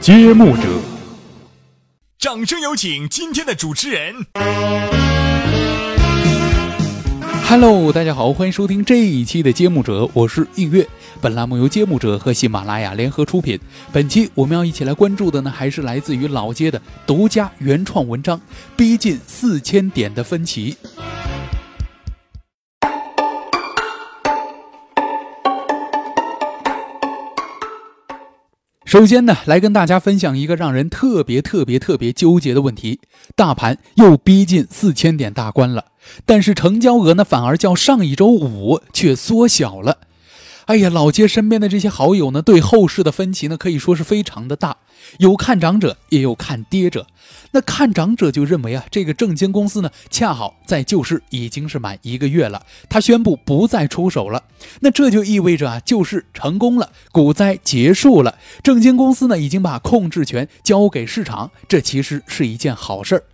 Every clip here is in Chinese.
揭幕者。掌声有请今天的主持人。Hello，大家好，欢迎收听这一期的揭幕者，我是映月。本栏目由揭幕者和喜马拉雅联合出品。本期我们要一起来关注的呢，还是来自于老街的独家原创文章《逼近四千点的分歧》。首先呢，来跟大家分享一个让人特别特别特别纠结的问题：大盘又逼近四千点大关了，但是成交额呢反而较上一周五却缩小了。哎呀，老街身边的这些好友呢，对后市的分歧呢可以说是非常的大，有看涨者，也有看跌者。那看涨者就认为啊，这个证监公司呢恰好在救市已经是满一个月了，他宣布不再出手了，那这就意味着啊救市成功了，股灾结束了，证监公司呢已经把控制权交给市场，这其实是一件好事儿。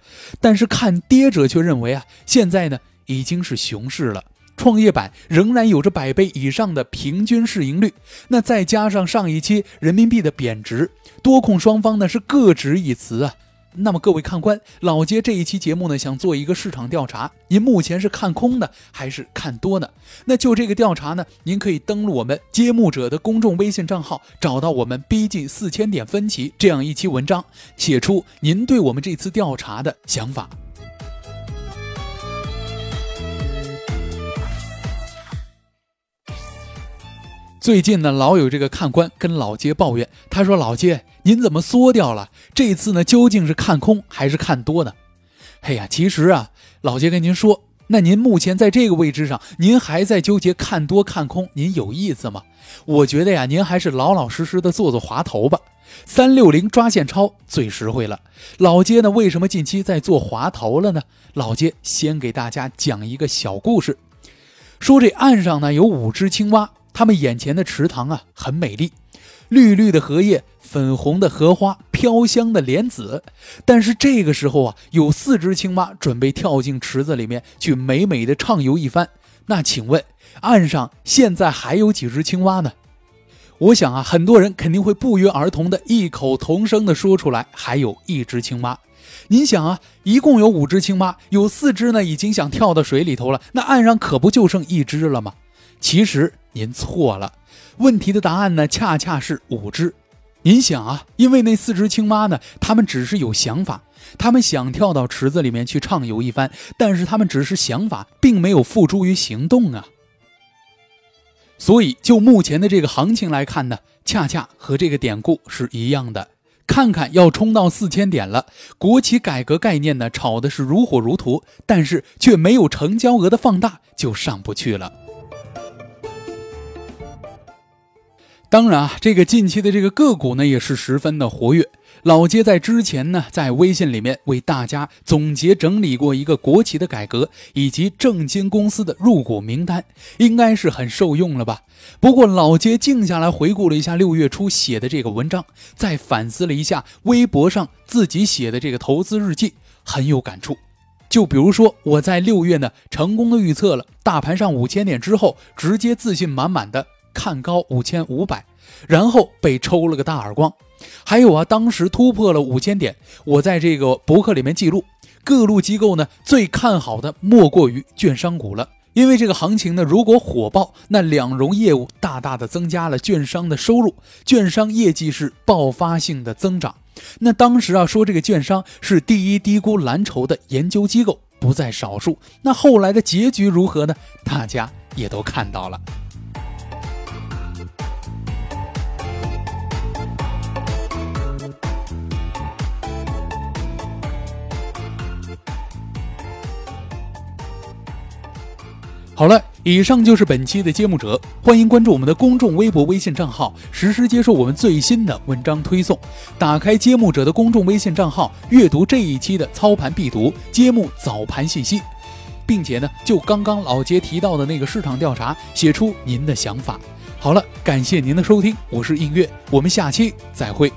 但是看跌者却认为啊，现在呢已经是熊市了。创业板仍然有着百倍以上的平均市盈率，那再加上上一期人民币的贬值，多空双方呢是各执一词啊。那么各位看官，老街这一期节目呢想做一个市场调查，您目前是看空的还是看多呢？那就这个调查呢，您可以登录我们揭幕者的公众微信账号，找到我们逼近四千点分歧这样一期文章，写出您对我们这次调查的想法。最近呢，老有这个看官跟老街抱怨，他说：“老街，您怎么缩掉了？这次呢，究竟是看空还是看多呢？”嘿呀，其实啊，老街跟您说，那您目前在这个位置上，您还在纠结看多看空，您有意思吗？我觉得呀，您还是老老实实的做做滑头吧。三六零抓现钞最实惠了。老街呢，为什么近期在做滑头了呢？老街先给大家讲一个小故事，说这岸上呢有五只青蛙。他们眼前的池塘啊，很美丽，绿绿的荷叶，粉红的荷花，飘香的莲子。但是这个时候啊，有四只青蛙准备跳进池子里面去美美的畅游一番。那请问，岸上现在还有几只青蛙呢？我想啊，很多人肯定会不约而同的异口同声的说出来，还有一只青蛙。您想啊，一共有五只青蛙，有四只呢已经想跳到水里头了，那岸上可不就剩一只了吗？其实您错了，问题的答案呢，恰恰是五只。您想啊，因为那四只青蛙呢，它们只是有想法，它们想跳到池子里面去畅游一番，但是它们只是想法，并没有付诸于行动啊。所以，就目前的这个行情来看呢，恰恰和这个典故是一样的。看看要冲到四千点了，国企改革概念呢，炒的是如火如荼，但是却没有成交额的放大，就上不去了。当然啊，这个近期的这个个股呢也是十分的活跃。老街在之前呢，在微信里面为大家总结整理过一个国企的改革以及证监公司的入股名单，应该是很受用了吧？不过老街静下来回顾了一下六月初写的这个文章，再反思了一下微博上自己写的这个投资日记，很有感触。就比如说我在六月呢，成功的预测了大盘上五千点之后，直接自信满满的。看高五千五百，然后被抽了个大耳光。还有啊，当时突破了五千点，我在这个博客里面记录，各路机构呢最看好的莫过于券商股了，因为这个行情呢如果火爆，那两融业务大大的增加了券商的收入，券商业绩是爆发性的增长。那当时啊说这个券商是第一低估蓝筹的研究机构不在少数。那后来的结局如何呢？大家也都看到了。好了，以上就是本期的揭幕者，欢迎关注我们的公众微博、微信账号，实时接受我们最新的文章推送。打开揭幕者的公众微信账号，阅读这一期的操盘必读、揭幕早盘信息，并且呢，就刚刚老杰提到的那个市场调查，写出您的想法。好了，感谢您的收听，我是映月，我们下期再会。